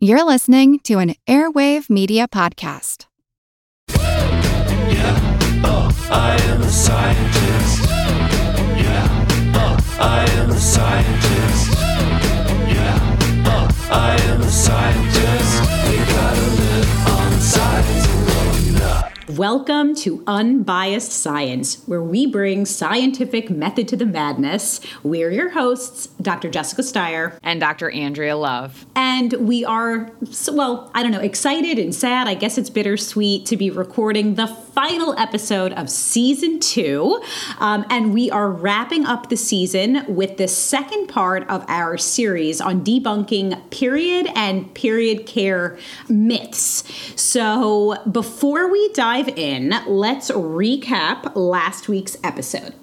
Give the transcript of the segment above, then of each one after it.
You're listening to an Airwave Media Podcast. Yeah, oh, I am a scientist. Yeah, oh, I am a scientist. Yeah, oh, I am a scientist. We gotta live on science. Welcome to Unbiased Science, where we bring scientific method to the madness. We're your hosts, Dr. Jessica Steier. and Dr. Andrea Love. And we are, well, I don't know, excited and sad. I guess it's bittersweet to be recording the final episode of season two. Um, and we are wrapping up the season with the second part of our series on debunking period and period care myths. So before we dive in, let's recap last week's episode.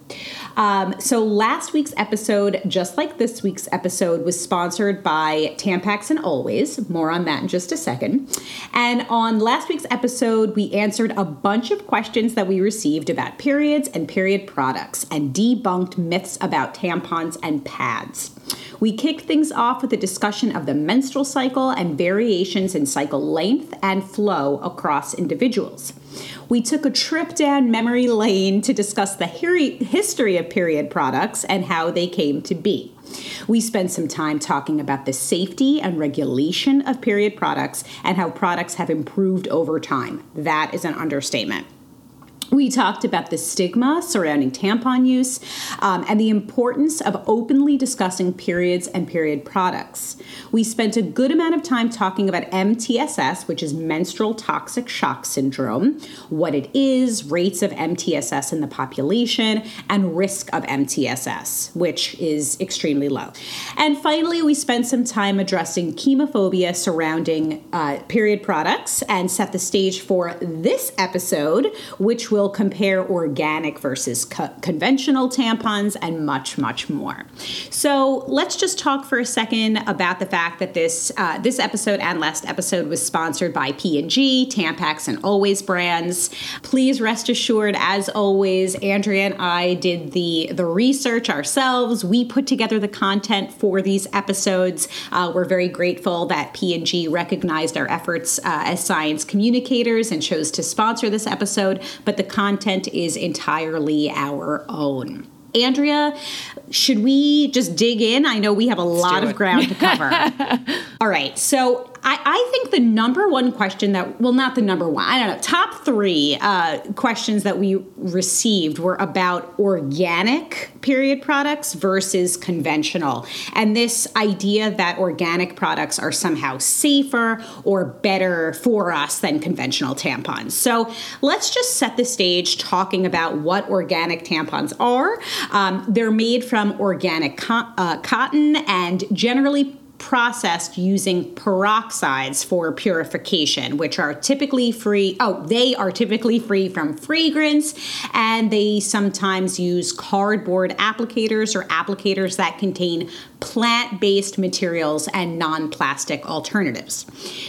Um, so last week's episode, just like this week's episode, was sponsored by Tampax and Always. More on that in just a second. And on last week's episode, we answered a bunch of questions that we received about periods and period products and debunked myths about tampons and pads. We kicked things off with a discussion of the menstrual cycle and variations in cycle length and flow across individuals. We took a trip down memory lane to discuss the history of period products and how they came to be. We spent some time talking about the safety and regulation of period products and how products have improved over time. That is an understatement. We talked about the stigma surrounding tampon use um, and the importance of openly discussing periods and period products. We spent a good amount of time talking about MTSS, which is menstrual toxic shock syndrome, what it is, rates of MTSS in the population, and risk of MTSS, which is extremely low. And finally, we spent some time addressing chemophobia surrounding uh, period products and set the stage for this episode, which will compare organic versus co- conventional tampons and much, much more. So let's just talk for a second about the fact that this uh, this episode and last episode was sponsored by P&G, Tampax, and Always brands. Please rest assured, as always, Andrea and I did the the research ourselves. We put together the content for these episodes. Uh, we're very grateful that P&G recognized our efforts uh, as science communicators and chose to sponsor this episode. But the content is entirely our own. Andrea, should we just dig in? I know we have a lot of ground to cover. All right. So I, I think the number one question that, well, not the number one, I don't know, top three uh, questions that we received were about organic period products versus conventional. And this idea that organic products are somehow safer or better for us than conventional tampons. So let's just set the stage talking about what organic tampons are. Um, they're made from organic co- uh, cotton and generally processed using peroxides for purification, which are typically free. Oh, they are typically free from fragrance, and they sometimes use cardboard applicators or applicators that contain plant based materials and non plastic alternatives.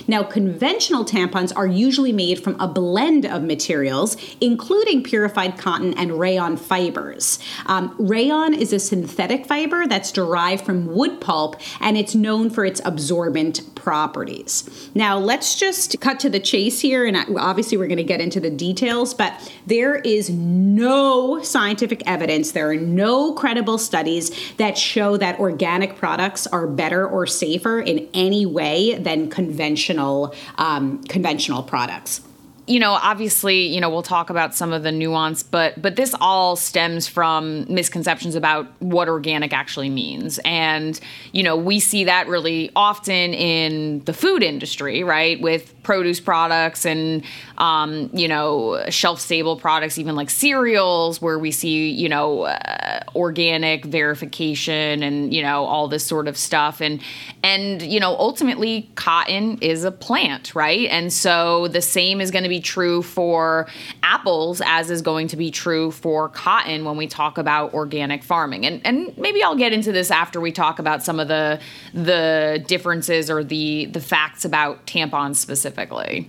Now, conventional tampons are usually made from a blend of materials, including purified cotton and rayon fibers. Um, rayon is a synthetic fiber that's derived from wood pulp, and it's known for its absorbent properties. Now, let's just cut to the chase here, and obviously, we're going to get into the details, but there is no scientific evidence, there are no credible studies that show that organic products are better or safer in any way than conventional um, conventional products. You know, obviously, you know, we'll talk about some of the nuance, but but this all stems from misconceptions about what organic actually means. And, you know, we see that really often in the food industry, right? With produce products and um, you know, shelf stable products, even like cereals, where we see, you know, uh, organic verification and, you know, all this sort of stuff. And and, you know, ultimately cotton is a plant, right? And so the same is going to be true for apples as is going to be true for cotton when we talk about organic farming. And and maybe I'll get into this after we talk about some of the the differences or the the facts about tampons specifically.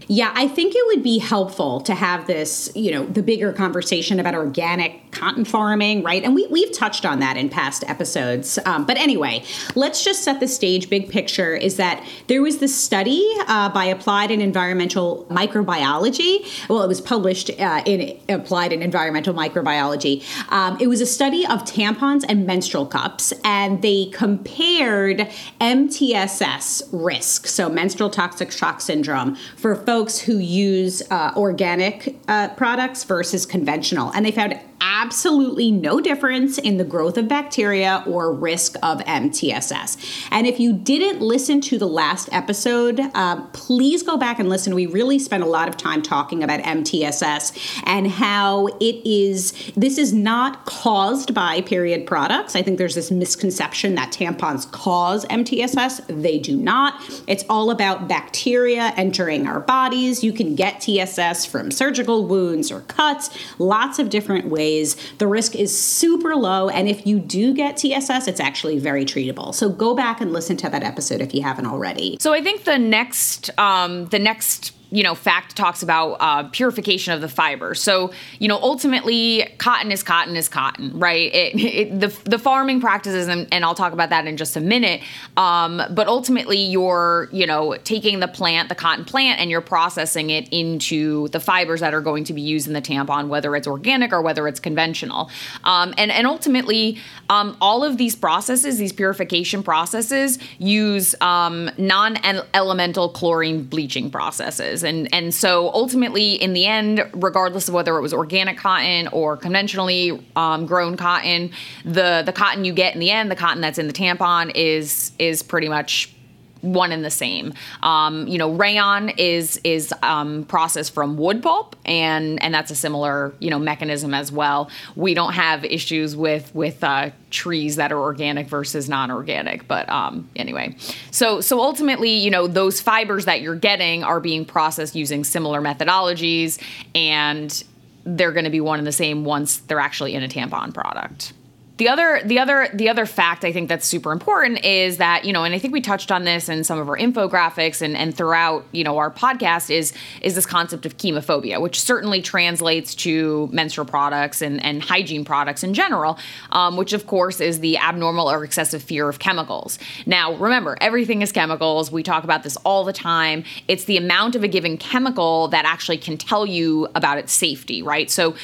Yeah, I think it would be helpful to have this, you know, the bigger conversation about organic cotton farming, right? And we, we've touched on that in past episodes. Um, but anyway, let's just set the stage. Big picture is that there was this study uh, by Applied and Environmental Microbiology. Well, it was published uh, in Applied and Environmental Microbiology. Um, it was a study of tampons and menstrual cups, and they compared MTSS risk, so menstrual toxic shock syndrome, for folks who use uh, organic uh, products versus conventional. And they found absolutely no difference in the growth of bacteria or risk of MTSS. And if you didn't listen to the last episode, uh, please go back and listen. We really spent a lot of time talking about MTSS and how it is, this is not caused by period products. I think there's this misconception that tampons cause MTSS. They do not. It's all about bacteria entering our bodies. You can get TSS from surgical wounds or cuts, lots of different ways ways. The risk is super low, and if you do get TSS, it's actually very treatable. So go back and listen to that episode if you haven't already. So I think the next um, the next you know, fact talks about uh, purification of the fiber. So, you know, ultimately, cotton is cotton is cotton, right? It, it, the, the farming practices, and, and, I'll talk about that in just a minute. Um, but ultimately, you're, you know, taking the plant, the cotton plant, and you're processing it into the fibers that are going to be used in the tampon, whether it's organic or whether it's conventional. Um, and, and ultimately, um, all of these processes, these purification processes, use um, non elemental chlorine bleaching processes is. And and so ultimately, in the end, regardless of whether it was organic cotton or conventionally um, grown cotton, the the cotton you get in the end, the cotton that's in the tampon is is pretty much one and the same. Um, you know, rayon is is um, processed from wood pulp, and and that's a similar you know mechanism as well. We don't have issues with with uh, trees that are organic versus non-organic, but um, anyway. So so ultimately, you know, those fibers that you're getting are being processed using similar methodologies, and they're going to be one and the same once they're actually in a tampon product. The other, the other, the other fact I think that's super important is that you know, and I think we touched on this in some of our infographics and and throughout you know our podcast is is this concept of chemophobia, which certainly translates to menstrual products and and hygiene products in general, um, which of course is the abnormal or excessive fear of chemicals. Now, remember, everything is chemicals. We talk about this all the time. It's the amount of a given chemical that actually can tell you about its safety, right? So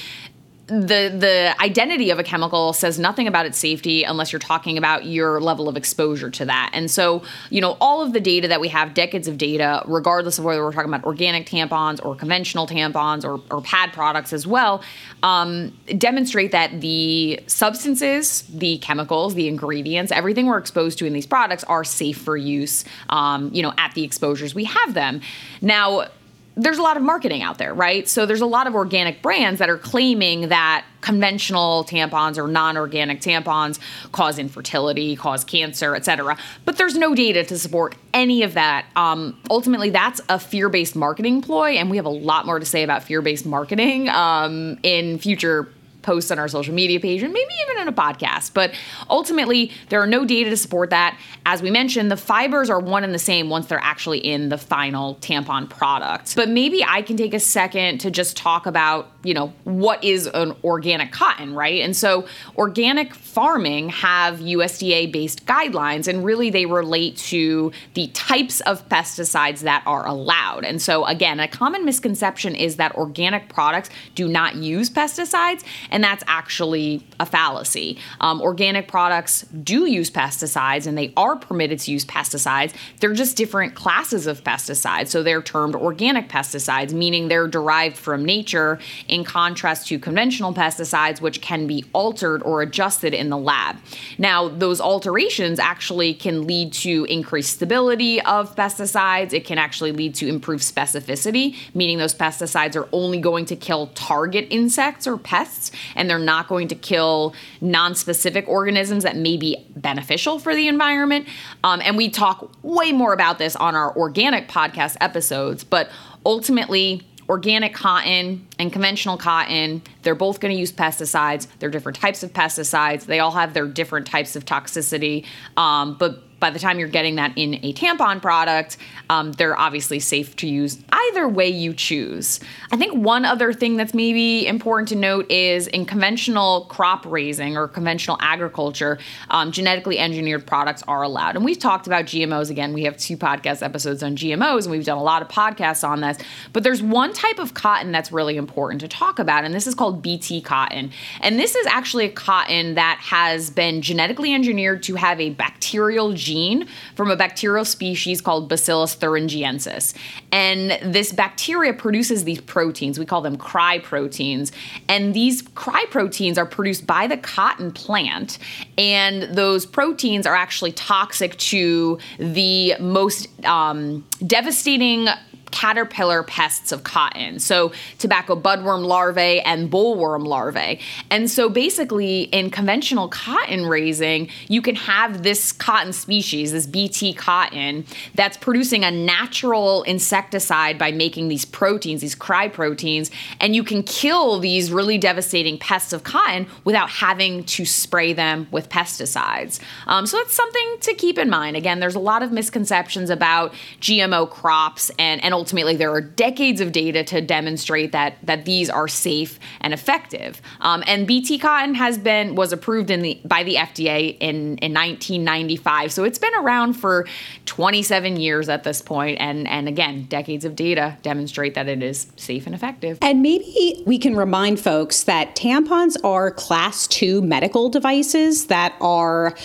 the the identity of a chemical says nothing about its safety unless you're talking about your level of exposure to that. And so, you know, all of the data that we have, decades of data, regardless of whether we're talking about organic tampons or conventional tampons or, or pad products as well, um, demonstrate that the substances, the chemicals, the ingredients, everything we're exposed to in these products are safe for use. Um, you know, at the exposures we have them. Now there's a lot of marketing out there, right? So there's a lot of organic brands that are claiming that conventional tampons or non-organic tampons cause infertility, cause cancer, etc. But there's no data to support any of that. Um, ultimately, that's a fear-based marketing ploy, and we have a lot more to say about fear-based marketing um, in future posts on our social media page and maybe even in a podcast. But ultimately, there are no data to support that. As we mentioned, the fibers are one and the same once they're actually in the final tampon product. But maybe I can take a second to just talk about, you know, what is an organic cotton, right? And so organic farming have USDA based guidelines and really they relate to the types of pesticides that are allowed. And so again, a common misconception is that organic products do not use pesticides and that's actually a fallacy. Um, organic products do use pesticides, and they are permitted to use pesticides. They're just different classes of pesticides. So they're termed organic pesticides, meaning they're derived from nature, in contrast to conventional pesticides, which can be altered or adjusted in the lab. Now, those alterations actually can lead to increased stability of pesticides. It can actually lead to improved specificity, meaning those pesticides are only going to kill target insects or pests and they're not going to kill non-specific organisms that may be beneficial for the environment. Um, and we talk way more about this on our organic podcast episodes, but ultimately organic cotton and conventional cotton, they're both going to use pesticides. They're different types of pesticides. They all have their different types of toxicity. Um, but by the time you're getting that in a tampon product, um, they're obviously safe to use either way you choose. I think one other thing that's maybe important to note is in conventional crop raising or conventional agriculture, um, genetically engineered products are allowed. And we've talked about GMOs again. We have two podcast episodes on GMOs, and we've done a lot of podcasts on this. But there's one type of cotton that's really important to talk about, and this is called BT cotton. And this is actually a cotton that has been genetically engineered to have a bacterial gene gene from a bacterial species called Bacillus thuringiensis. And this bacteria produces these proteins. We call them Cry proteins. And these Cry proteins are produced by the cotton plant. And those proteins are actually toxic to the most um, devastating caterpillar pests of cotton. So, tobacco budworm larvae and bollworm larvae. And so, basically, in conventional cotton raising, you can have this cotton species, this BT cotton, that's producing a natural insecticide by making these proteins, these Cry proteins, and you can kill these really devastating pests of cotton without having to spray them with pesticides. Um, so, it's something to keep in mind. Again, there's a lot of misconceptions about GMO crops and, and ultimately there are decades of data to demonstrate that that these are safe and effective. Um, and BT cotton has been was approved in the by the FDA in in 1995, so it's been around for 27 years at this point, and and again, decades of data demonstrate that it is safe and effective. And maybe we can remind folks that tampons are class two medical devices that are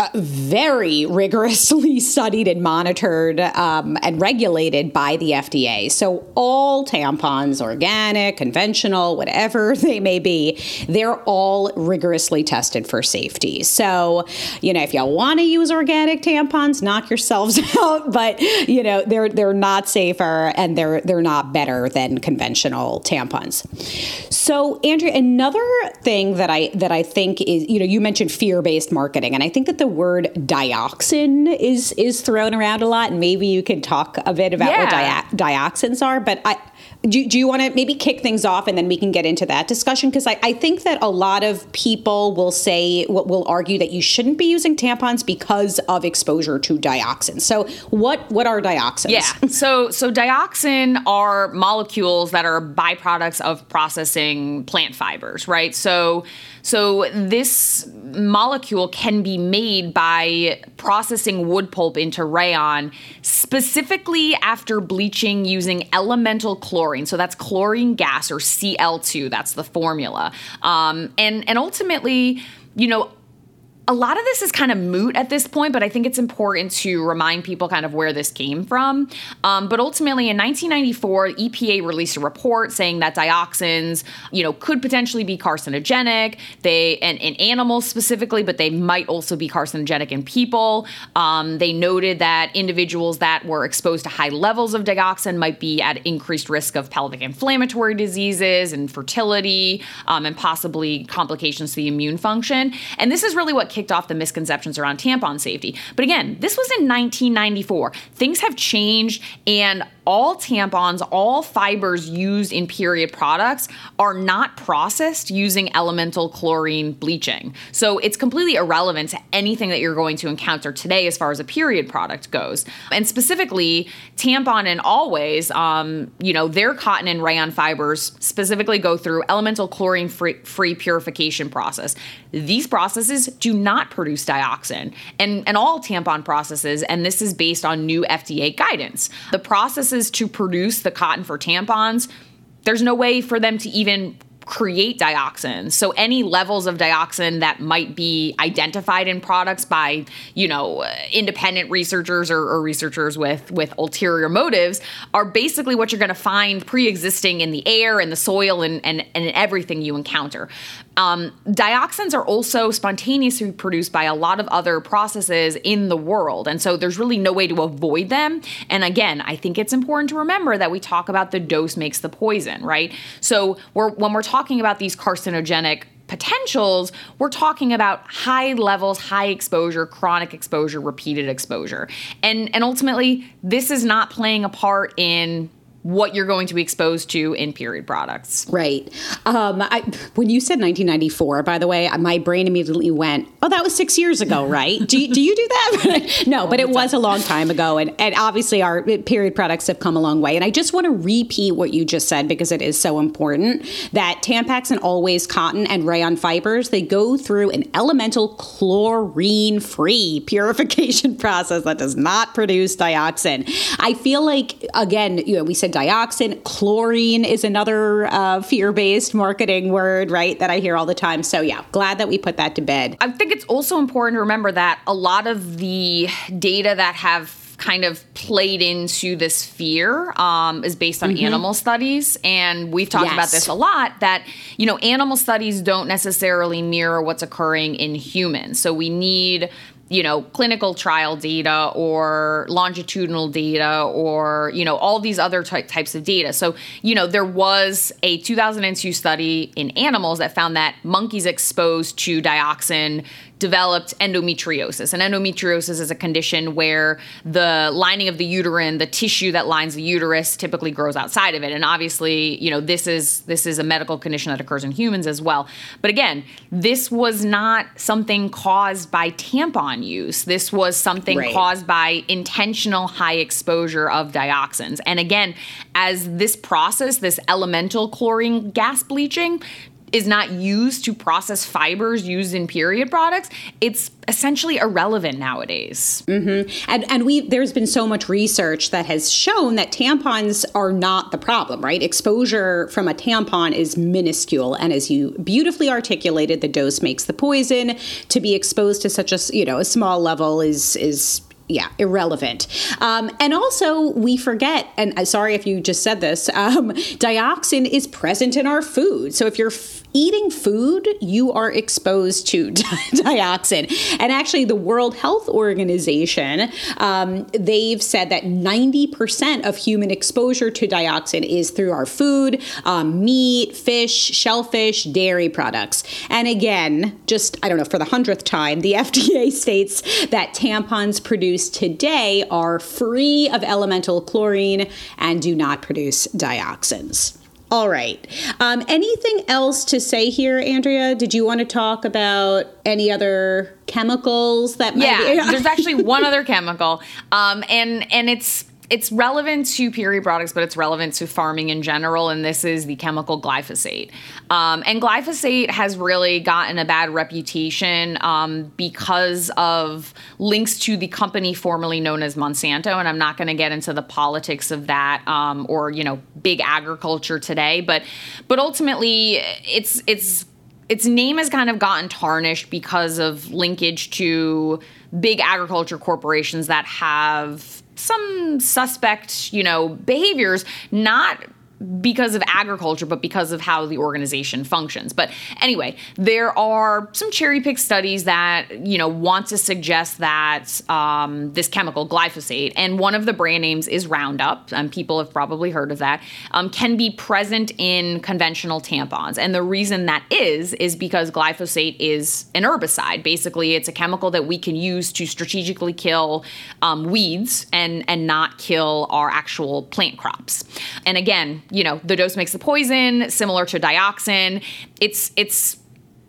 uh, very rigorously studied and monitored um, and regulated by the FDA. So, all tampons, organic, conventional, whatever they may be, they're all rigorously tested for safety. So, you know, if you want to use organic tampons, knock yourselves out, but you know, they're they're not safer and they're they're not better than conventional tampons. So, Andrea, another thing that I that I think is, you know, you mentioned fear-based marketing, and I think that the word dioxin is is thrown around a lot, and maybe you can talk a bit about Yeah. what dia- dioxins are. But I do, do you want to maybe kick things off and then we can get into that discussion? Because I, I think that a lot of people will say, will, will argue that you shouldn't be using tampons because of exposure to dioxins. So, what what are dioxins? Yeah. So so dioxin are molecules that are byproducts of processing plant fibers, right? So so this molecule can be made by processing wood pulp into rayon specifically after bleaching using elemental chlorine. So that's chlorine gas or Cl2. That's the formula. Um, and and ultimately, you know, a lot of this is kind of moot at this point, but I think it's important to remind people kind of where this came from. Um, but ultimately, in 1994, EPA released a report saying that dioxins, you know, could potentially be carcinogenic. They and in animals specifically, but they might also be carcinogenic in people. Um, they noted that individuals that were exposed to high levels of dioxin might be at increased risk of pelvic inflammatory diseases, infertility, um, and possibly complications to the immune function. And this is really what kicked off the misconceptions around tampon safety. But again, this was in 1994. Things have changed, and all tampons, all fibers used in period products are not processed using elemental chlorine bleaching. So it's completely irrelevant to anything that you're going to encounter today as far as a period product goes. And specifically, Tampax and Always, um, you know, their cotton and rayon fibers specifically go through elemental chlorine free, free purification process. These processes do not produce dioxin, and, and all tampon processes, and this is based on new FDA guidance. The processes to produce the cotton for tampons, there's no way for them to even create dioxin. So any levels of dioxin that might be identified in products by, you know, uh, independent researchers or, or researchers with with ulterior motives are basically what you're going to find pre-existing in the air and the soil and and, and everything you encounter. Um, dioxins are also spontaneously produced by a lot of other processes in the world. And so there's really no way to avoid them. And again, I think it's important to remember that we talk about the dose makes the poison, right? So we're, when we're talking about these carcinogenic potentials, we're talking about high levels, high exposure, chronic exposure, repeated exposure. And and ultimately, this is not playing a part in what you're going to be exposed to in period products. Right. Um, I, when you said 1994, by the way, my brain immediately went, "Oh, that was six years ago, right?" do, you, do you do that? no, but it was a long time ago, and, and obviously our period products have come a long way. And I just want to repeat what you just said because it is so important that Tampax and Always Cotton and Rayon fibers they go through an elemental chlorine-free purification process that does not produce dioxin. I feel like again, you know, we said dioxin, chlorine is another uh, fear-based marketing word, right? That I hear all the time. So yeah, glad that we put that to bed. I think it's also important to remember that a lot of the data that have kind of played into this fear um, is based on mm-hmm. animal studies and we've talked yes. about this a lot that you know animal studies don't necessarily mirror what's occurring in humans so we need you know clinical trial data or longitudinal data or you know all these other ty- types of data. So you know there was a 2002 study in animals that found that monkeys exposed to dioxin developed endometriosis. And endometriosis is a condition where the lining of the uterine, the tissue that lines the uterus, typically grows outside of it. And obviously, you know, this is this is a medical condition that occurs in humans as well. But again, this was not something caused by tampon use. This was something right. caused by intentional high exposure of dioxins. And again, as this process, this elemental chlorine gas bleaching is not used to process fibers used in period products, it's essentially irrelevant nowadays. Mm-hmm. And and we there's been so much research that has shown that tampons are not the problem, right? Exposure from a tampon is minuscule, and as you beautifully articulated, the dose makes the poison. To be exposed to such a you know a small level is is yeah, irrelevant. Um, and also, we forget, and uh, sorry if you just said this, um, dioxin is present in our food. So if you're eating food, you are exposed to dioxin. And actually, the World Health Organization, um, they've said that 90% of human exposure to dioxin is through our food, um, meat, fish, shellfish, dairy products. And again, just, I don't know, for the hundredth time, the FDA states that tampons produced today are free of elemental chlorine and do not produce dioxins. All right. Um, anything else to say here, Andrea? Did you want to talk about any other chemicals that might yeah, be- there's actually one other chemical, um, and and it's it's relevant to period products, but it's relevant to farming in general, and this is the chemical glyphosate. Um, and glyphosate has really gotten a bad reputation um, because of links to the company formerly known as Monsanto. And I'm not going to get into the politics of that um, or you know big agriculture today, but but ultimately it's it's its name has kind of gotten tarnished because of linkage to big agriculture corporations that have some suspect, you know, behaviors, not because of agriculture, but because of how the organization functions. But anyway, there are some cherry picked studies that you know want to suggest that um, this chemical glyphosate, and one of the brand names is Roundup, and people have probably heard of that, um, can be present in conventional tampons. And the reason that is is because glyphosate is an herbicide. Basically, it's a chemical that we can use to strategically kill um, weeds and and not kill our actual plant crops. And again you know, the dose makes the poison, similar to dioxin. It's it's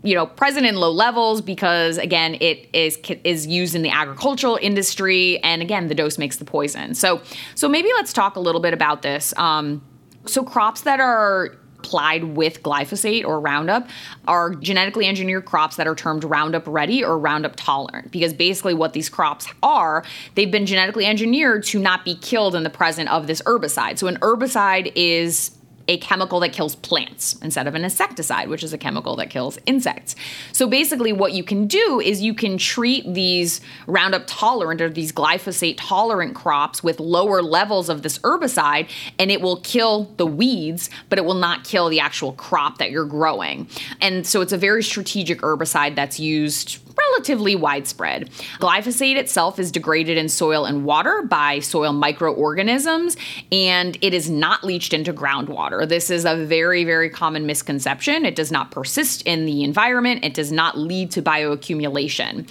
you know present in low levels because again it is is used in the agricultural industry and again the dose makes the poison so so maybe let's talk a little bit about this um, so crops that are applied with glyphosate or Roundup are genetically engineered crops that are termed Roundup ready or Roundup tolerant because basically what these crops are, they've been genetically engineered to not be killed in the presence of this herbicide. So an herbicide is a chemical that kills plants instead of an insecticide, which is a chemical that kills insects. So basically, what you can do is you can treat these Roundup tolerant or these glyphosate tolerant crops with lower levels of this herbicide, and it will kill the weeds, but it will not kill the actual crop that you're growing. And so it's a very strategic herbicide that's used relatively widespread. Glyphosate itself is degraded in soil and water by soil microorganisms, and it is not leached into groundwater. This is a very, very common misconception. It does not persist in the environment, it does not lead to bioaccumulation.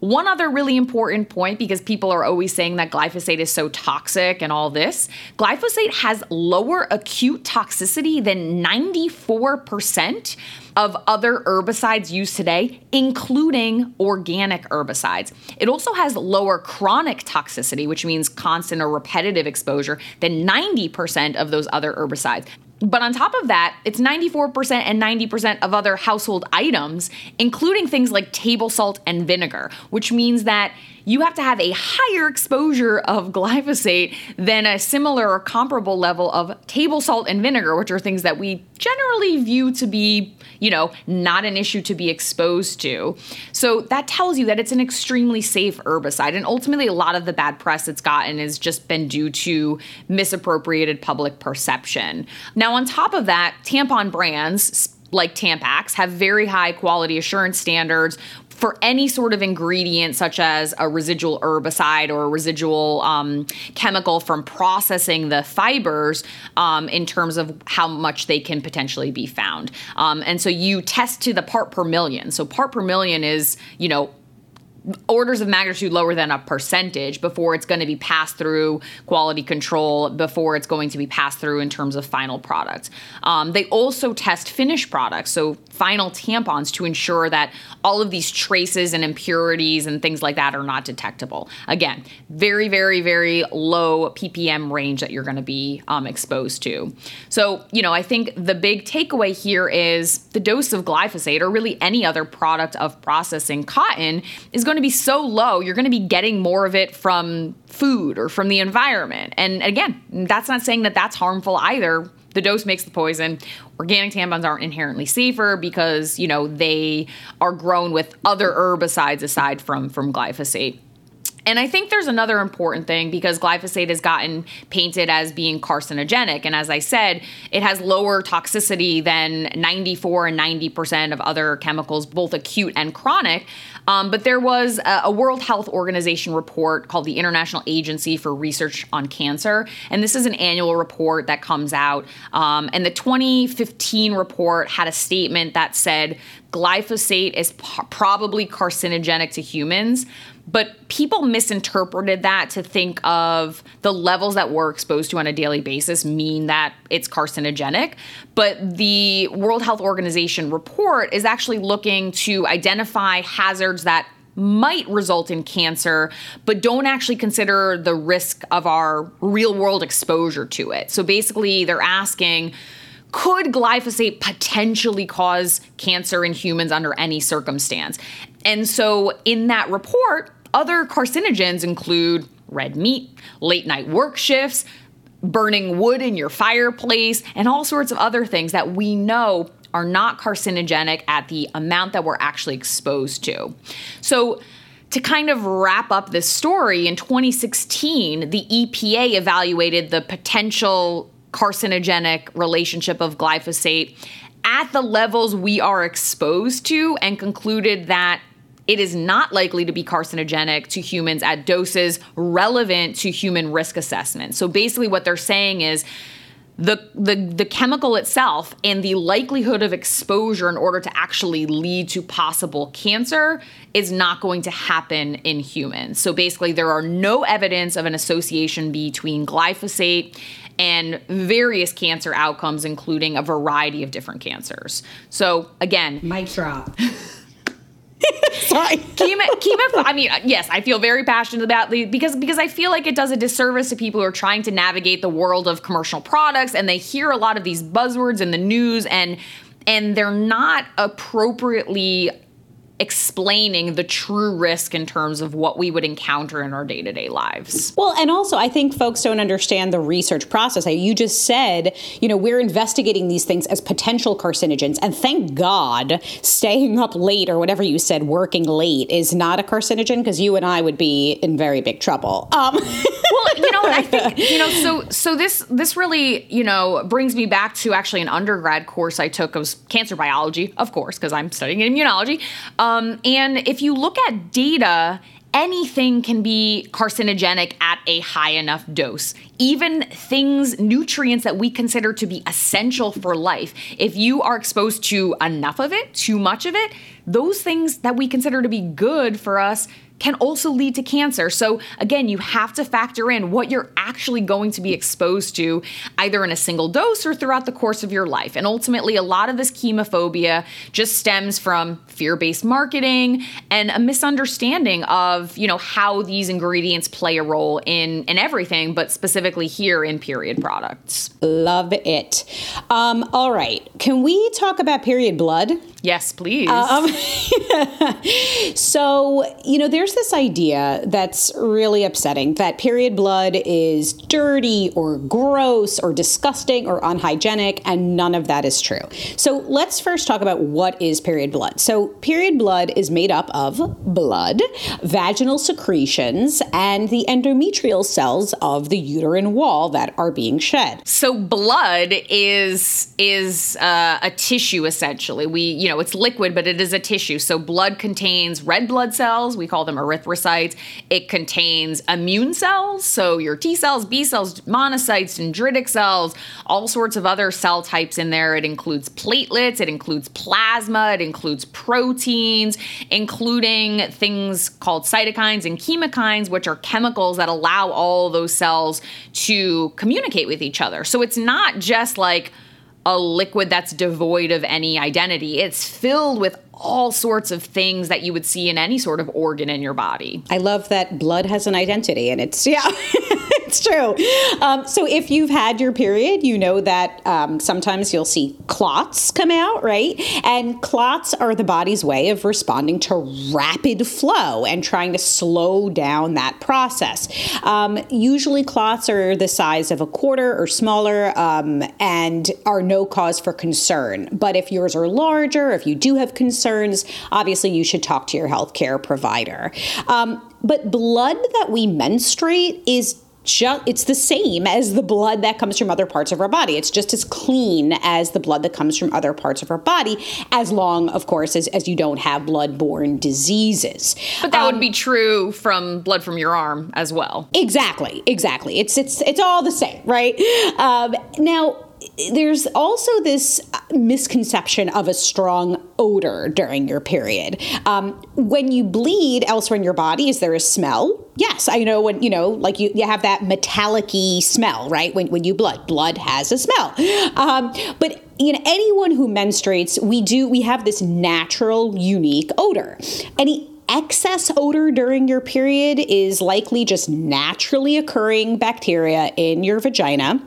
One other really important point because people are always saying that glyphosate is so toxic and all this glyphosate has lower acute toxicity than 94% of other herbicides used today, including organic herbicides. It also has lower chronic toxicity, which means constant or repetitive exposure, than 90% of those other herbicides. But on top of that, it's 94% and 90% of other household items, including things like table salt and vinegar, which means that you have to have a higher exposure of glyphosate than a similar or comparable level of table salt and vinegar, which are things that we generally view to be, you know, not an issue to be exposed to. So that tells you that it's an extremely safe herbicide. And ultimately, a lot of the bad press it's gotten has just been due to misappropriated public perception. Now, on top of that, tampon brands, like Tampax have very high quality assurance standards for any sort of ingredient, such as a residual herbicide or a residual um, chemical from processing the fibers, um, in terms of how much they can potentially be found. Um, and so you test to the part per million. So part per million is, you know, orders of magnitude lower than a percentage before it's going to be passed through quality control, before it's going to be passed through in terms of final product. Um, they also test finished products, so final tampons, to ensure that all of these traces and impurities and things like that are not detectable. Again, very, very, very low ppm range that you're going to be um, exposed to. So, you know, I think the big takeaway here is the dose of glyphosate, or really any other product of processing cotton, is going to be so low, you're going to be getting more of it from food or from the environment. And again, that's not saying that that's harmful either. The dose makes the poison. Organic tampons aren't inherently safer because, you know, they are grown with other herbicides aside from from glyphosate. And I think there's another important thing because glyphosate has gotten painted as being carcinogenic. And as I said, it has lower toxicity than 94 and 90% of other chemicals, both acute and chronic. Um, but there was a, a, World Health Organization report called the International Agency for Research on Cancer. And this is an annual report that comes out. Um, and the 2015 report had a statement that said glyphosate is p- probably carcinogenic to humans. But people misinterpreted that to think of the levels that we're exposed to on a daily basis mean that it's carcinogenic. But the World Health Organization report is actually looking to identify hazards that might result in cancer, but don't actually consider the risk of our real world exposure to it. So basically, they're asking, could glyphosate potentially cause cancer in humans under any circumstance? And so, in that report, other carcinogens include red meat, late night work shifts, burning wood in your fireplace, and all sorts of other things that we know are not carcinogenic at the amount that we're actually exposed to. So, to kind of wrap up this story, in 2016, the EPA evaluated the potential carcinogenic relationship of glyphosate at the levels we are exposed to and concluded that it is not likely to be carcinogenic to humans at doses relevant to human risk assessment. So basically, what they're saying is the, the, the chemical itself and the likelihood of exposure in order to actually lead to possible cancer is not going to happen in humans. So basically, there are no evidence of an association between glyphosate and various cancer outcomes, including a variety of different cancers. So, again, mic drop. Sorry. I mean, yes, I feel very passionate about the because because I feel like it does a disservice to people who are trying to navigate the world of commercial products, and they hear a lot of these buzzwords in the news, and and they're not appropriately explaining the true risk in terms of what we would encounter in our day-to-day lives. Well, and also I think folks don't understand the research process. You just said, you know, we're investigating these things as potential carcinogens and thank God staying up late or whatever you said working late is not a carcinogen because you and I would be in very big trouble. Um. well, you know, I think you know so so this this really, you know, brings me back to actually an undergrad course I took of cancer biology, of course, because I'm studying immunology. Um, Um, and if you look at data, anything can be carcinogenic at a high enough dose. Even things, nutrients that we consider to be essential for life, if you are exposed to enough of it, too much of it, those things that we consider to be good for us can also lead to cancer. So, again, you have to factor in what you're actually going to be exposed to either in a single dose or throughout the course of your life. And ultimately, a lot of this chemophobia just stems from fear-based marketing and a misunderstanding of, you know, how these ingredients play a role in in everything, but specifically here in period products. Love it. Um, all right. Can we talk about period blood? Yes, please. Um, so, you know, there's this idea that's really upsetting that period blood is dirty or gross or disgusting or unhygienic, and none of that is true. So, let's first talk about what is period blood. So, period blood is made up of blood, vaginal secretions, and the endometrial cells of the uterine wall that are being shed. So blood is is uh, a tissue essentially. We you know it's liquid, but it is a tissue. So blood contains red blood cells. We call them erythrocytes. It contains immune cells. So your T cells, B cells, monocytes, dendritic cells, all sorts of other cell types in there. It includes platelets. It includes plasma. It includes proteins, including things called cytokines and chemokines, which are chemicals that allow all those cells to communicate with each other. So it's not just like a liquid that's devoid of any identity. It's filled with all sorts of things that you would see in any sort of organ in your body. I love that blood has an identity, and it's, yeah. it's true. Um, so if you've had your period, you know that um, sometimes you'll see clots come out, right? And clots are the body's way of responding to rapid flow and trying to slow down that process. Um, usually, clots are the size of a quarter or smaller um, and are no cause for concern. But if yours are larger, if you do have concerns, obviously you should talk to your healthcare provider. Um, but blood that we menstruate is just it's the same as the blood that comes from other parts of our body. It's just as clean as the blood that comes from other parts of our body, as long, of course, as, as you don't have blood-borne diseases. But that um, would be true from blood from your arm as well. Exactly, exactly. It's it's it's all the same, right? Um, now there's also this misconception of a strong odor during your period. Um, when you bleed elsewhere in your body, is there a smell? Yes, I know when you know, like you, you have that metallic smell, right? When, when you blood, blood has a smell. Um, but you know, anyone who menstruates, we do we have this natural, unique odor. Any excess odor during your period is likely just naturally occurring bacteria in your vagina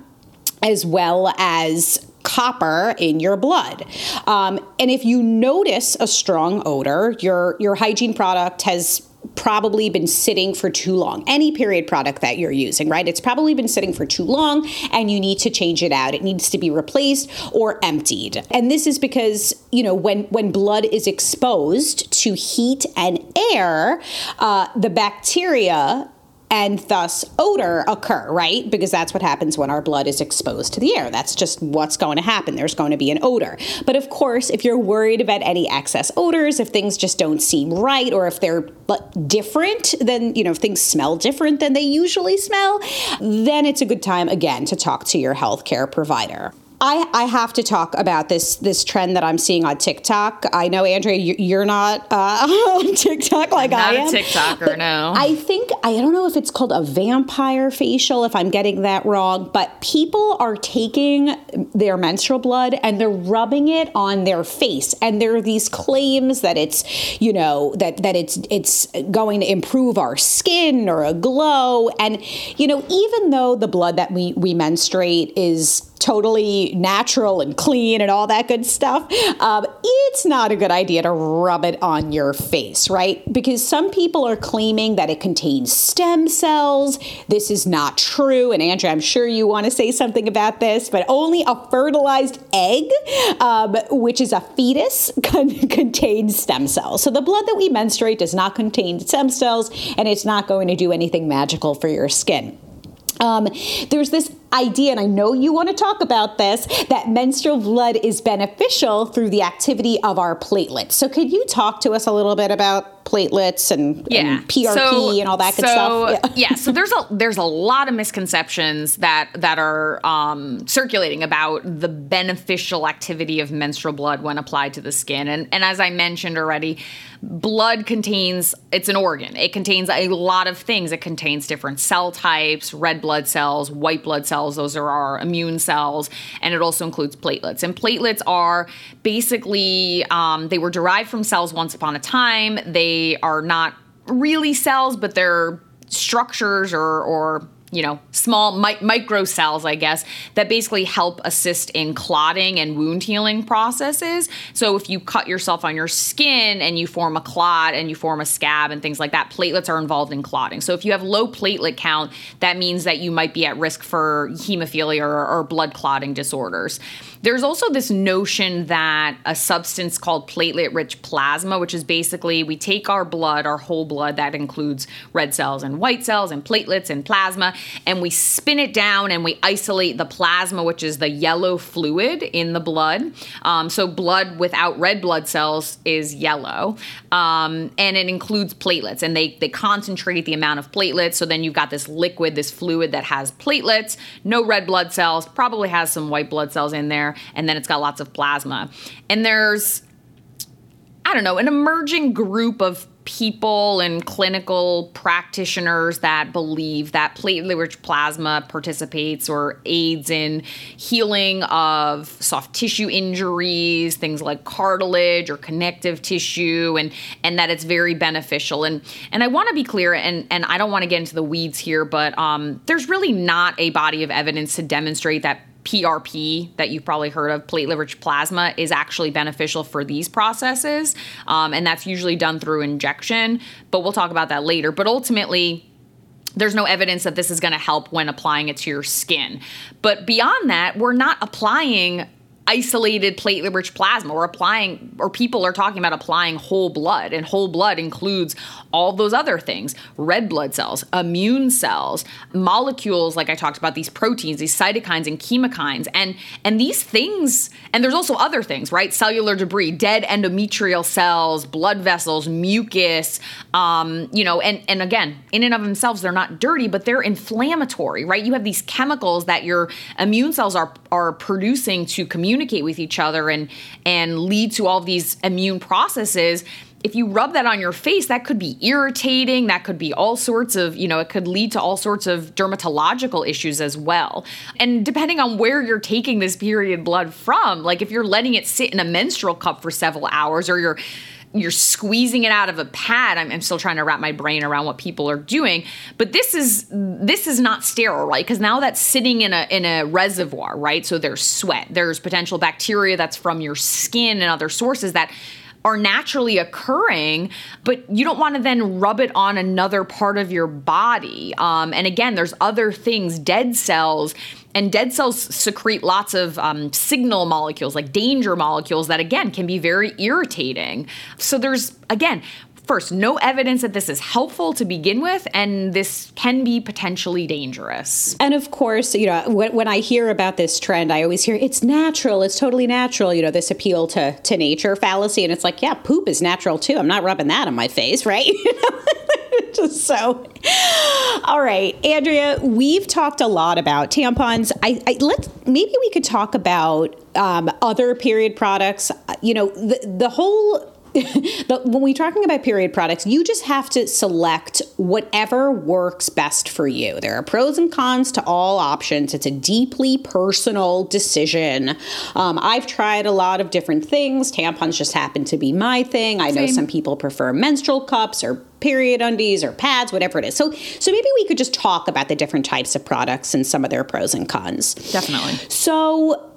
as well as copper in your blood. Um, and if you notice a strong odor, your your hygiene product has probably been sitting for too long. Any period product that you're using, right? It's probably been sitting for too long and you need to change it out. It needs to be replaced or emptied. And this is because, you know, when when blood is exposed to heat and air, uh, the bacteria and thus odor occur, right? Because that's what happens when our blood is exposed to the air. That's just what's going to happen. There's going to be an odor. But of course, if you're worried about any excess odors, if things just don't seem right, or if they're different than, you know, if things smell different than they usually smell, then it's a good time again to talk to your healthcare provider. I, I have to talk about this this trend that I'm seeing on TikTok. I know, Andrea, you're not uh, on TikTok like I'm I am. Not a TikToker, no. I think I don't know if it's called a vampire facial, if I'm getting that wrong. But people are taking their menstrual blood and they're rubbing it on their face, and there are these claims that it's, you know, that that it's it's going to improve our skin or a glow. And you know, even though the blood that we we menstruate is totally natural and clean and all that good stuff, um, it's not a good idea to rub it on your face, right? Because some people are claiming that it contains stem cells. This is not true. And Andrea, I'm sure you want to say something about this, but only a fertilized egg, um, which is a fetus, con- contains stem cells. So the blood that we menstruate does not contain stem cells, and it's not going to do anything magical for your skin. Um, there's this idea, and I know you want to talk about this, that menstrual blood is beneficial through the activity of our platelets. So, could you talk to us a little bit about platelets and, yeah. and PRP so, and all that good so, stuff? Yeah. yeah. So there's a there's a lot of misconceptions that that are um, circulating about the beneficial activity of menstrual blood when applied to the skin, and and as I mentioned already blood contains it's an organ. It contains a lot of things. It contains different cell types red blood cells white blood cells those are our immune cells and it also includes platelets. And platelets are basically um, they were derived from cells once upon a time. They are not really cells but they're structures or or you know, small mi- micro cells, I guess, that basically help assist in clotting and wound healing processes. So if you cut yourself on your skin and you form a clot and you form a scab and things like that, platelets are involved in clotting. So if you have low platelet count, that means that you might be at risk for hemophilia or, or blood clotting disorders. There's also this notion that a substance called platelet rich plasma, which is basically we take our blood, our whole blood, that includes red cells and white cells and platelets and plasma, and we spin it down and we isolate the plasma, which is the yellow fluid in the blood. Um, so, blood without red blood cells is yellow. Um, and it includes platelets, and they, they concentrate the amount of platelets. So, then you've got this liquid, this fluid that has platelets, no red blood cells, probably has some white blood cells in there, and then it's got lots of plasma. And there's I don't know, an emerging group of people and clinical practitioners that believe that platelet rich plasma participates or aids in healing of soft tissue injuries, things like cartilage or connective tissue, and and that it's very beneficial. And and I want to be clear, and and I don't want to get into the weeds here, but um, there's really not a body of evidence to demonstrate that PRP that you've probably heard of, platelet rich plasma, is actually beneficial for these processes. Um, and that's usually done through injection, but we'll talk about that later. But ultimately, there's no evidence that this is going to help when applying it to your skin. But beyond that, we're not applying isolated platelet rich plasma. Or applying or people are talking about applying whole blood and whole blood includes all those other things. Red blood cells immune cells molecules like i talked about these proteins these cytokines and chemokines and and these things and there's also other things right? Cellular debris dead endometrial cells blood vessels mucus um, you know and and again in and of themselves they're not dirty but they're inflammatory right? You have these chemicals that your immune cells are are producing to communicate communicate with each other and and lead to all these immune processes if you rub that on your face that could be irritating that could be all sorts of you know it could lead to all sorts of dermatological issues as well. And depending on where you're taking this period blood from like if you're letting it sit in a menstrual cup for several hours or you're you're squeezing it out of a pad. I'm, I'm, still trying to wrap my brain around what people are doing, but this is this is not sterile, right? Because now that's sitting in a in a reservoir, right? So there's sweat, there's potential bacteria that's from your skin and other sources that are naturally occurring, but you don't want to then rub it on another part of your body. Um, and again, there's other things, dead cells and dead cells secrete lots of um, signal molecules, like danger molecules, that again can be very irritating. So there's, again, first, no evidence that this is helpful to begin with, and this can be potentially dangerous. And of course, you know, when, when, I hear about this trend, I always hear it's natural, it's totally natural, you know, this appeal to, to nature fallacy. And it's like, yeah, poop is natural too. I'm not rubbing that on my face, right? Just so. All right, Andrea, we've talked a lot about tampons. I, I let's maybe we could talk about um, other period products. You know, the the whole but when we're talking about period products, you just have to select whatever works best for you. There are pros and cons to all options. It's a deeply personal decision. Um, I've tried a lot of different things. Tampons just happen to be my thing. I Same. know some people prefer menstrual cups or period undies or pads, whatever it is. So, so maybe we could just talk about the different types of products and some of their pros and cons. Definitely. So,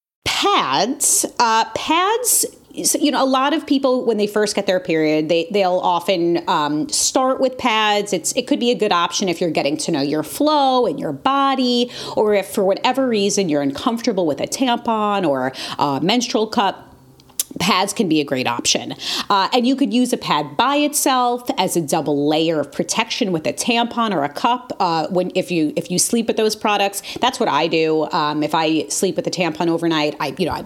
pads uh, pads you know a lot of people when they first get their period they they'll often um, start with pads. It's it could be a good option if you're getting to know your flow and your body or if for whatever reason you're uncomfortable with a tampon or a menstrual cup pads can be a great option. Uh, and you could use a pad by itself as a double layer of protection with a tampon or a cup. Uh, when if you if you sleep with those products, that's what I do. Um, if I sleep with a tampon overnight, I you know I,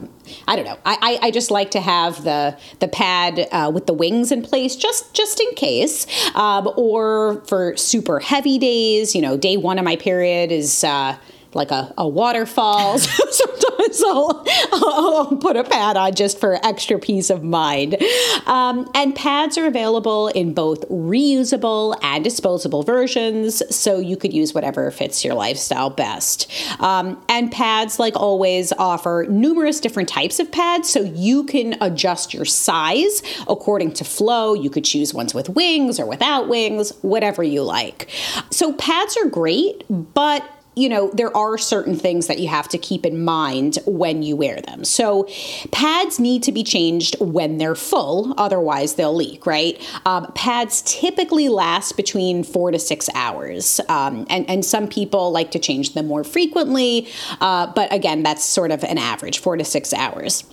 I don't know. I, I, I just like to have the the pad uh, with the wings in place just just in case. Um, or for super heavy days, you know, day one of my period is uh, like a, a waterfall. Sometimes I'll, I'll, put a pad on just for extra peace of mind. Um, and pads are available in both reusable and disposable versions, so you could use whatever fits your lifestyle best. Um, and pads, like Always, offer numerous different types of pads, so you can adjust your size according to flow. You could choose ones with wings or without wings, whatever you like. So pads are great, but you know, there are certain things that you have to keep in mind when you wear them. So, pads need to be changed when they're full, otherwise, they'll leak, right? Um, pads typically last between four to six hours. Um, and, and some people like to change them more frequently. Uh, but again, that's sort of an average, four to six hours.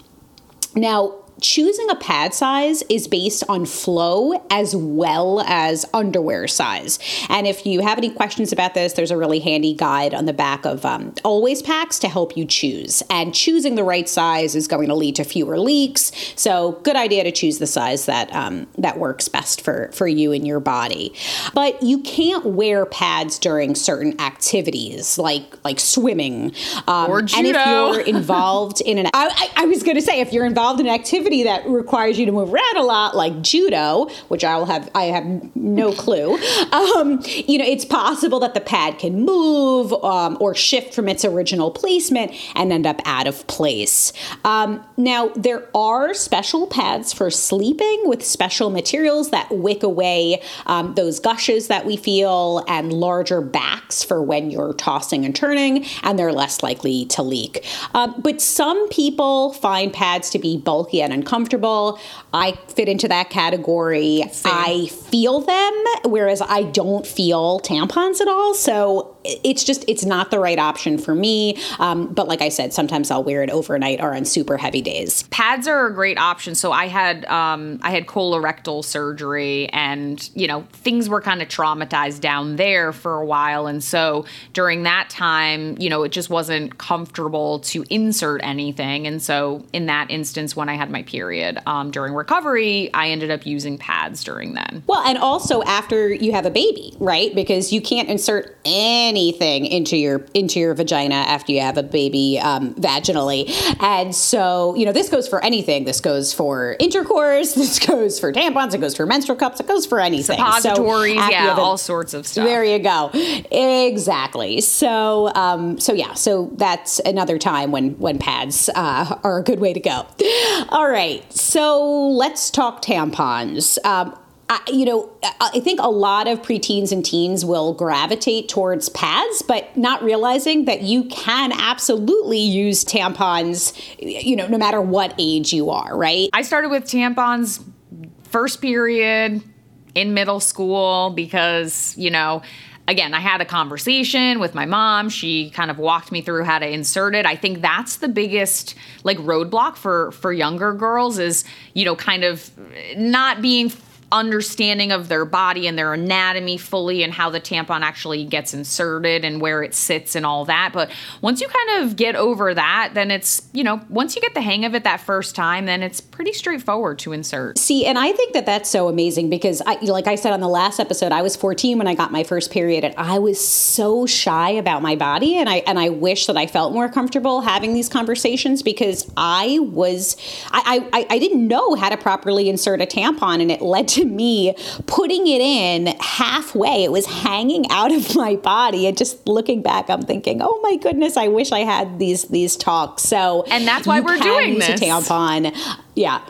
Now, choosing a pad size is based on flow as well as underwear size. And if you have any questions about this, there's a really handy guide on the back of um, Always Packs to help you choose. And choosing the right size is going to lead to fewer leaks. So, good idea to choose the size that um, that works best for for you and your body. But you can't wear pads during certain activities like like swimming um, or judo. And if you're involved in an, I, I, I was going to say if you're involved in an activity activity that requires you to move around a lot, like judo, which I will have, I have no clue. Um, you know, it's possible that the pad can move um, or shift from its original placement and end up out of place. Um, now, there are special pads for sleeping with special materials that wick away um, those gushes that we feel and larger backs for when you're tossing and turning, and they're less likely to leak. Um, but some people find pads to be bulky and uncomfortable. I fit into that category. Same. I feel them, whereas I don't feel tampons at all. So it's just it's not the right option for me. Um, but like I said, sometimes I'll wear it overnight or on super heavy days. Pads are a great option. So I had um, I had colorectal surgery, and you know things were kind of traumatized down there for a while, and so during that time, you know, it just wasn't comfortable to insert anything, and so in that instance, when I had my period um, during recovery, I ended up using pads during then. Well, and also after you have a baby, right? Because you can't insert any anything into your into your vagina after you have a baby um, vaginally. And so, you know, this goes for anything. This goes for intercourse. This goes for tampons. It goes for menstrual cups. It goes for anything. Suppositories. So yeah, a, all sorts of stuff. There you go. Exactly. So, um, so yeah. So that's another time when when pads uh, are a good way to go. All right. So let's talk tampons. Um, I, you know, I think a lot of preteens and teens will gravitate towards pads, but not realizing that you can absolutely use tampons, you know, no matter what age you are, right? I started with tampons first period in middle school because, you know, again, I had a conversation with my mom. She kind of walked me through how to insert it. I think that's the biggest like roadblock for for younger girls is, you know, kind of not being understanding of their body and their anatomy fully and how the tampon actually gets inserted and where it sits and all that. But once you kind of get over that, then it's, you know, once you get the hang of it that first time, then it's pretty straightforward to insert. See, and I think that that's so amazing because I like I said on the last episode, I was 14 when I got my first period and I was so shy about my body and I and I wish that I felt more comfortable having these conversations because I was I I, I didn't know how to properly insert a tampon and it led to me putting it in halfway. It was hanging out of my body. And just looking back, I'm thinking, oh my goodness, I wish I had these these talks. So And that's why we're doing this. a tampon. Yeah.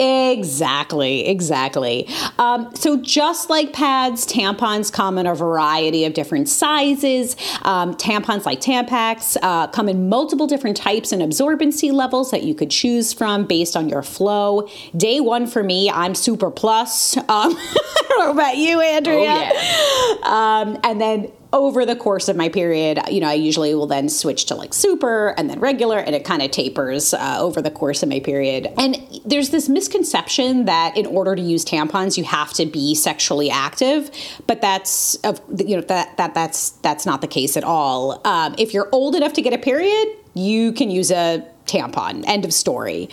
Exactly, exactly. Um, so, just like pads, tampons come in a variety of different sizes. Um, tampons, like Tampax, uh, come in multiple different types and absorbency levels that you could choose from based on your flow. Day one for me, I'm super plus. Um, I don't know about you, Andrea. Oh, yeah. Um, and then over the course of my period, you know, I usually will then switch to like super and then regular, and it kind of tapers uh, over the course of my period. And there's this misconception that in order to use tampons, you have to be sexually active, but that's of you know that that that's that's not the case at all. Um, if you're old enough to get a period, you can use a tampon. End of story.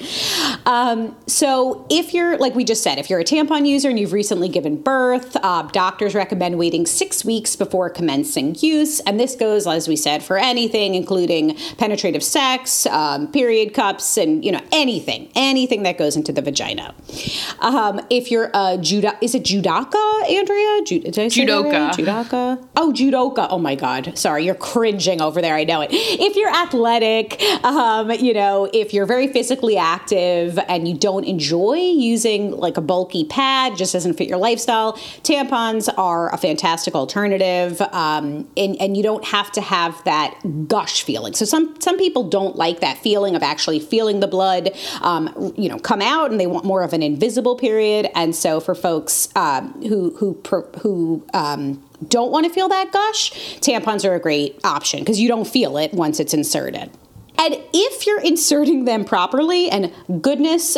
Um, so, if you're, like we just said, if you're a tampon user and you've recently given birth, uh, doctors recommend waiting six weeks before commencing use. And this goes, as we said, for anything, including penetrative sex, um, period cups, and, you know, anything, anything that goes into the vagina. Um, if you're a judo, is it judoka, Andrea? Ju- did I say? Judoka. Judoka. Oh, judoka. Oh my God. Sorry, you're cringing over there. I know it. If you're athletic, um, you know, if you're very physically active and you don't enjoy using like a bulky pad, just doesn't fit your lifestyle, tampons are a fantastic alternative. Um, and, and you don't have to have that gush feeling. So some, some people don't like that feeling of actually feeling the blood, um, you know, come out and they want more of an invisible period. And so for folks um, who, who, who, um, don't want to feel that gush, tampons are a great option because you don't feel it once it's inserted. And if you're inserting them properly, and goodness,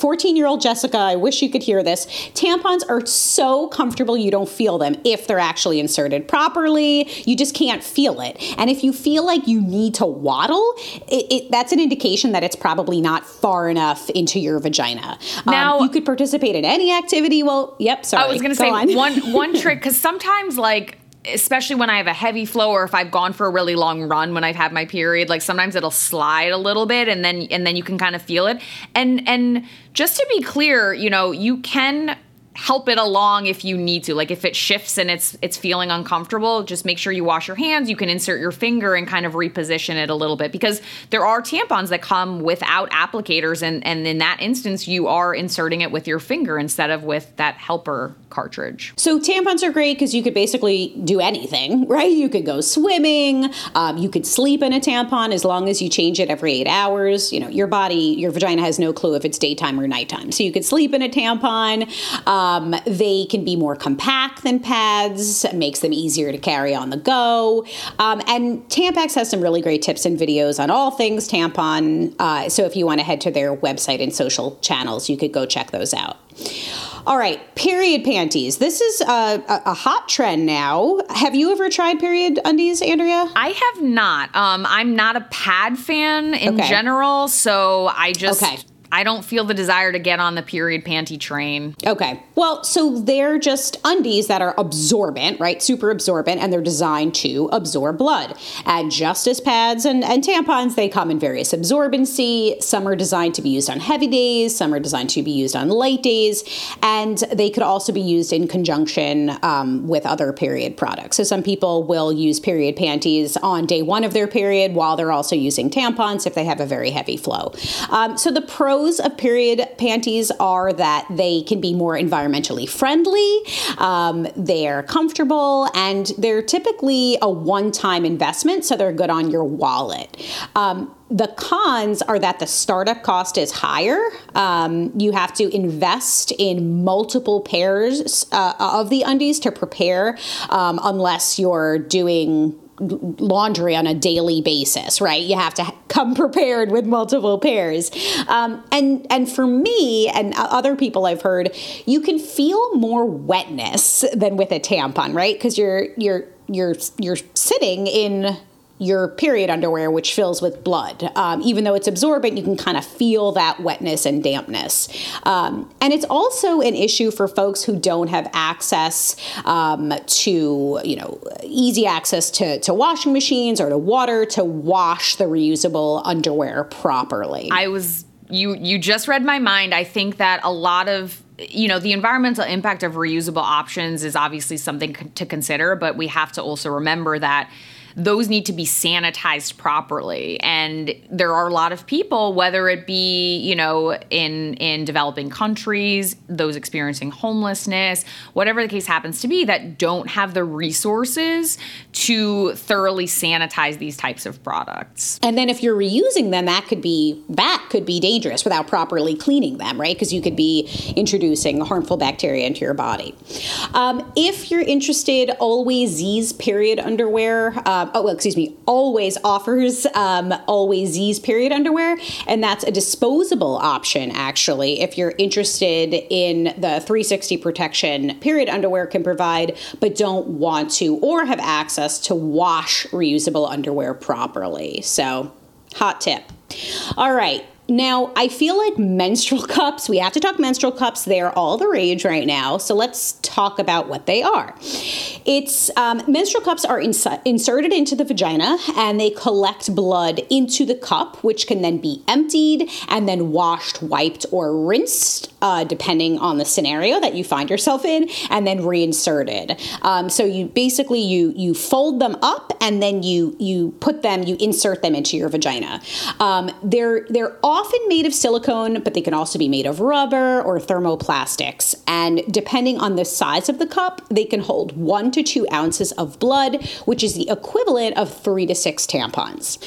14 year old Jessica, I wish you could hear this, tampons are so comfortable you don't feel them if they're actually inserted properly. You just can't feel it. And if you feel like you need to waddle, it, it, that's an indication that it's probably not far enough into your vagina. Um, Now- you could participate in any activity. Well, yep, sorry. I was gonna say on. one one trick because sometimes like especially when I have a heavy flow or if I've gone for a really long run when I've had my period, like sometimes it'll slide a little bit and then and then you can kind of feel it. And and just to be clear, you know, you can help it along if you need to. Like if it shifts and it's it's feeling uncomfortable, just make sure you wash your hands. You can insert your finger and kind of reposition it a little bit because there are tampons that come without applicators and and in that instance you are inserting it with your finger instead of with that helper cartridge. So tampons are great because you could basically do anything, right? You could go swimming, um, you could sleep in a tampon as long as you change it every eight hours. You know, your body, your vagina has no clue if it's daytime or nighttime. So you could sleep in a tampon. Um, they can be more compact than pads, makes them easier to carry on the go. Um, and Tampax has some really great tips and videos on all things tampon. Uh, so if you want to head to their website and social channels, you could go check those out. All right, period panties. This is a, a, a hot trend now. Have you ever tried period undies, Andrea? I have not. Um, I'm not a pad fan in Okay. general, so I just Okay. I don't feel the desire to get on the period panty train. Okay. Well, so they're just undies that are absorbent, right? Super absorbent, and they're designed to absorb blood. And just as pads and, and tampons, they come in various absorbency. Some are designed to be used on heavy days, some are designed to be used on light days, and they could also be used in conjunction um, with other period products. So some people will use period panties on day one of their period while they're also using tampons if they have a very heavy flow. Um, so the pros of period panties are that they can be more environmentally friendly, um, they're comfortable, and they're typically a one-time investment, so they're good on your wallet. Um, the cons are that the startup cost is higher. Um, you have to invest in multiple pairs uh, of the undies to prepare, um, unless you're doing laundry on a daily basis, right? You have to come prepared with multiple pairs. Um, and and for me and other people I've heard, you can feel more wetness than with a tampon, right? Because you're you're you're you're sitting in your period underwear, which fills with blood. Um, even though it's absorbent, you can kind of feel that wetness and dampness. Um, and it's also an issue for folks who don't have access um, to, you know, easy access to, to washing machines or to water to wash the reusable underwear properly. I was you you just read my mind. I think that a lot of you know the environmental impact of reusable options is obviously something to consider, but we have to also remember that those need to be sanitized properly. And there are a lot of people, whether it be, you know, in in developing countries, those experiencing homelessness, whatever the case happens to be, that don't have the resources to thoroughly sanitize these types of products. And then if you're reusing them, that could be that could be dangerous without properly cleaning them, right? Because you could be introducing harmful bacteria into your body. Um, if you're interested, Always Z's period underwear. Um, oh well, excuse me. Always offers um, Always Z's period underwear, and that's a disposable option. Actually, if you're interested in the 360 protection, period underwear can provide, but don't want to or have access to wash reusable underwear properly. So, hot tip. All right. Now, I feel like menstrual cups, we have to talk menstrual cups. They're all the rage right now. So let's talk about what they are. It's um, menstrual cups are ins- inserted into the vagina and they collect blood into the cup, which can then be emptied and then washed, wiped, or rinsed, uh, depending on the scenario that you find yourself in, and then reinserted. Um, so you basically you you fold them up and then you you put them, you insert them into your vagina. Um, they're they're often made of silicone, but they can also be made of rubber or thermoplastics. And depending on the size of the cup, they can hold one to two ounces of blood, which is the equivalent of three to six tampons.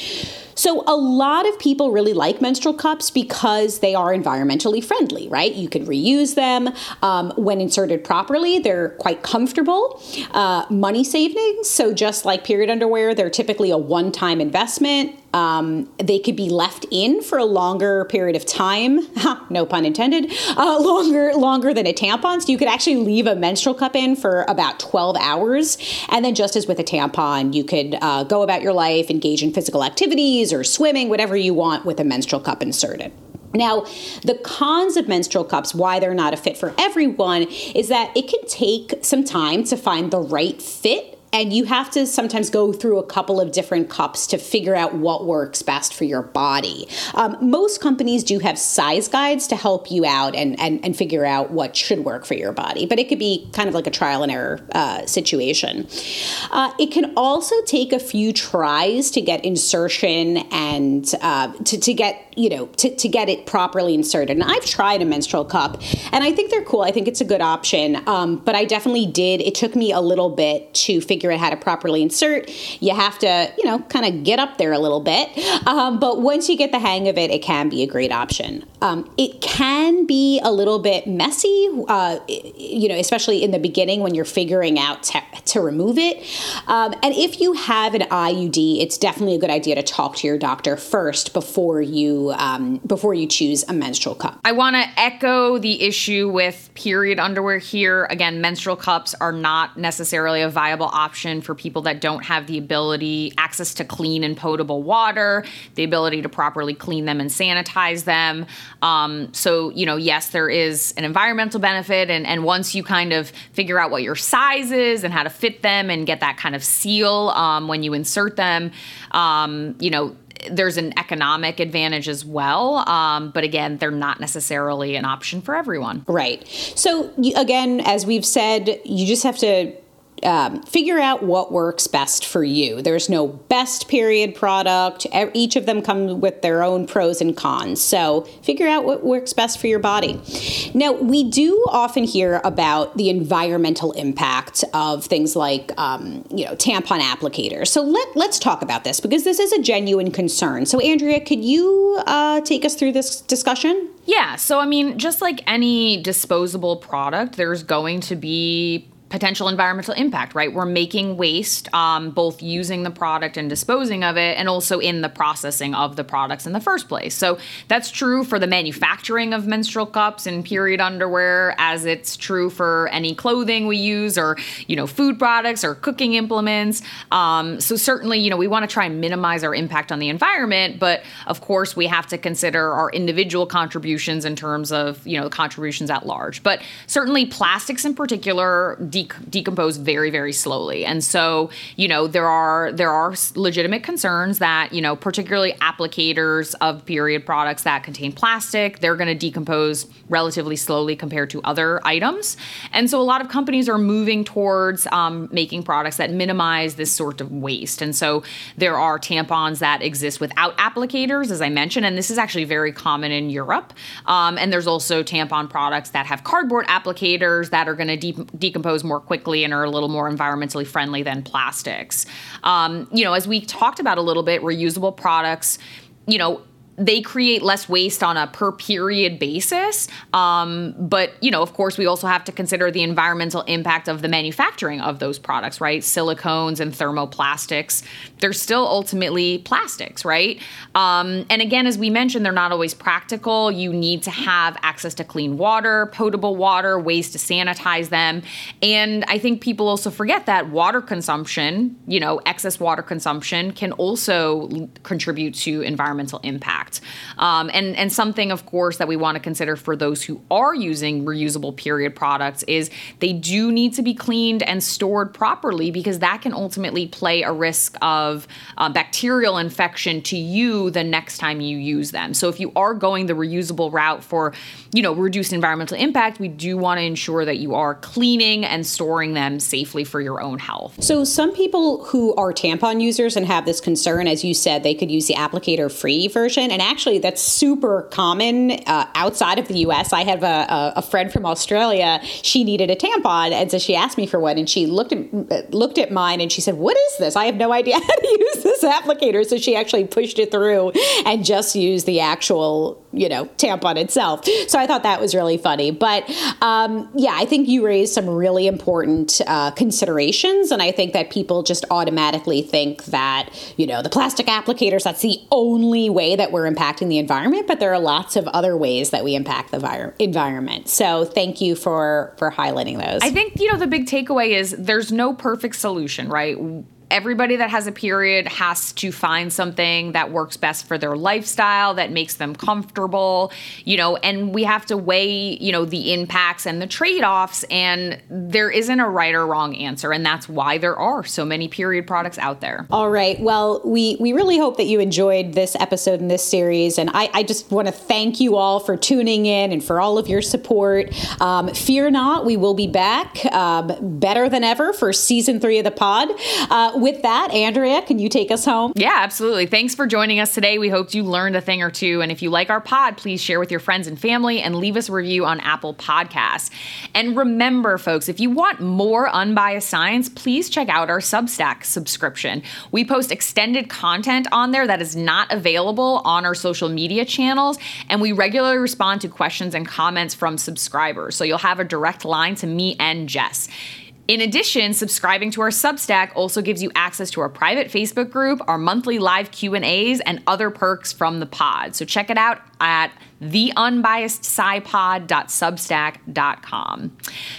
So, a lot of people really like menstrual cups because they are environmentally friendly, right? You can reuse them. Um, when inserted properly, they're quite comfortable. Uh, money savings. So, just like period underwear, they're typically a one time investment. Um, they could be left in for a longer period of time, no pun intended, uh, longer longer than a tampon. So you could actually leave a menstrual cup in for about 12 hours. And then, just as with a tampon, you could uh, go about your life, engage in physical activities or swimming, whatever you want with a menstrual cup inserted. Now, the cons of menstrual cups, why they're not a fit for everyone, is that it can take some time to find the right fit and you have to sometimes go through a couple of different cups to figure out what works best for your body. Um, most companies do have size guides to help you out and, and, and figure out what should work for your body, but it could be kind of like a trial and error uh, situation. Uh, it can also take a few tries to get insertion and uh, to, to get you know to, to get it properly inserted. And i've tried a menstrual cup and i think they're cool. I think it's a good option. Um, but i definitely did. It took me a little bit to figure out how to properly insert. You have to you know kind of get up there a little bit. Um, but once you get the hang of it it can be a great option. Um, it can be a little bit messy uh, you know especially in the beginning when you're figuring out to, to remove it. Um, and if you have an iud it's definitely a good idea to talk to your doctor first before you um, before you choose a menstrual cup. I want to echo the issue with period underwear here. Again, menstrual cups are not necessarily a viable option for people that don't have the ability, access to clean and potable water, the ability to properly clean them and sanitize them. Um, so, you know, yes, there is an environmental benefit. And, and once you kind of figure out what your size is and how to fit them and get that kind of seal um, when you insert them, um, you know, there's an economic advantage as well. Um, but again, they're not necessarily an option for everyone. Right. So, again, as we've said, you just have to um, figure out what works best for you. There's no best period product. Each of them come with their own pros and cons. So figure out what works best for your body. Now, we do often hear about the environmental impact of things like, um, you know, tampon applicators. So let, let's talk about this because this is a genuine concern. So, Andrea, could you uh, take us through this discussion? Yeah. So, I mean, just like any disposable product, there's going to be potential environmental impact, right? We're making waste, um, both using the product and disposing of it, and also in the processing of the products in the first place. So that's true for the manufacturing of menstrual cups and period underwear, as it's true for any clothing we use, or you know, food products or cooking implements. Um, so certainly, you know, we want to try and minimize our impact on the environment, but of course, we have to consider our individual contributions in terms of you know the contributions at large. But certainly, plastics in particular de- decompose very very slowly. And so you know there are there are legitimate concerns that you know particularly applicators of period products that contain plastic they're going to decompose relatively slowly compared to other items. And so a lot of companies are moving towards um, making products that minimize this sort of waste. And so there are tampons that exist without applicators as i mentioned and this is actually very common in europe. Um, and there's also tampon products that have cardboard applicators that are going to de- decompose more quickly and are a little more environmentally friendly than plastics. Um, you know, as we talked about a little bit, reusable products, you know, they create less waste on a per period basis. Um, but, you know, of course, we also have to consider the environmental impact of the manufacturing of those products, right? Silicones and thermoplastics, they're still ultimately plastics, right? Um, and again, as we mentioned, they're not always practical. You need to have access to clean water, potable water, ways to sanitize them. And I think people also forget that water consumption, you know, excess water consumption can also contribute to environmental impact. Um, and, and something, of course, that we want to consider for those who are using reusable period products is they do need to be cleaned and stored properly because that can ultimately play a risk of uh, bacterial infection to you the next time you use them. So if you are going the reusable route for, you know, reduced environmental impact, we do want to ensure that you are cleaning and storing them safely for your own health. So some people who are tampon users and have this concern, as you said, they could use the applicator free version. And actually, that's super common uh, outside of the US. I have a, a, friend from Australia. She needed a tampon, and so she asked me for one. And she looked at looked at mine, and she said, "What is this? I have no idea how to use this applicator." So she actually pushed it through and just used the actual, you know, tampon itself. So I thought that was really funny. But um, yeah, I think you raised some really important uh, considerations, and I think that people just automatically think that you know the plastic applicators that's the only way that we're impacting the environment, but there are lots of other ways that we impact the vi- environment. So thank you for for highlighting those. I think you know the big takeaway is there's no perfect solution, right? Everybody that has a period has to find something that works best for their lifestyle that makes them comfortable you know and we have to weigh you know the impacts and the trade-offs and there isn't a right or wrong answer and that's why there are so many period products out there. All right. Well we we really hope that you enjoyed this episode in this series and i, I just want to thank you all for tuning in and for all of your support. Um, fear not we will be back um, better than ever for season three of the pod. Uh, with that, Andrea, can you take us home? Yeah, absolutely. Thanks for joining us today. We hope you learned a thing or two. And if you like our pod, please share with your friends and family and leave us a review on Apple Podcasts. And remember, folks, if you want more unbiased science, please check out our Substack subscription. We post extended content on there that is not available on our social media channels. And we regularly respond to questions and comments from subscribers. So you'll have a direct line to me and Jess. In addition, subscribing to our Substack also gives you access to our private Facebook group, our monthly live Q&As, and other perks from the pod. So check it out at theunbiasedscipod.substack.com.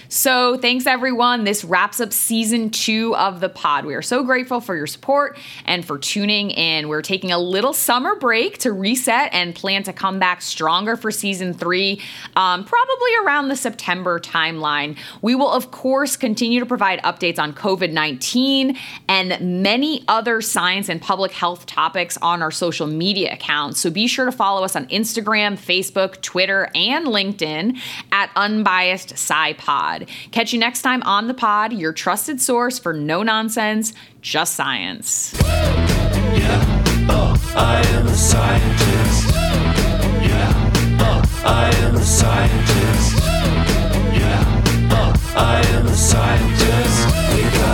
So thanks everyone. This wraps up season two of the pod. We are so grateful for your support and for tuning in. We're taking a little summer break to reset and plan to come back stronger for season three, um, probably around the September timeline. We will, of course, continue to provide updates on COVID 19 and many other science and public health topics on our social media accounts. So be sure to follow us on Instagram, Facebook, Twitter, and LinkedIn at Unbiased SciPod. Catch you next time on the pod, your trusted source for no nonsense, just science. Yeah, oh, I am a scientist. Yeah, oh, I am a scientist. Yeah, oh, I am a scientist.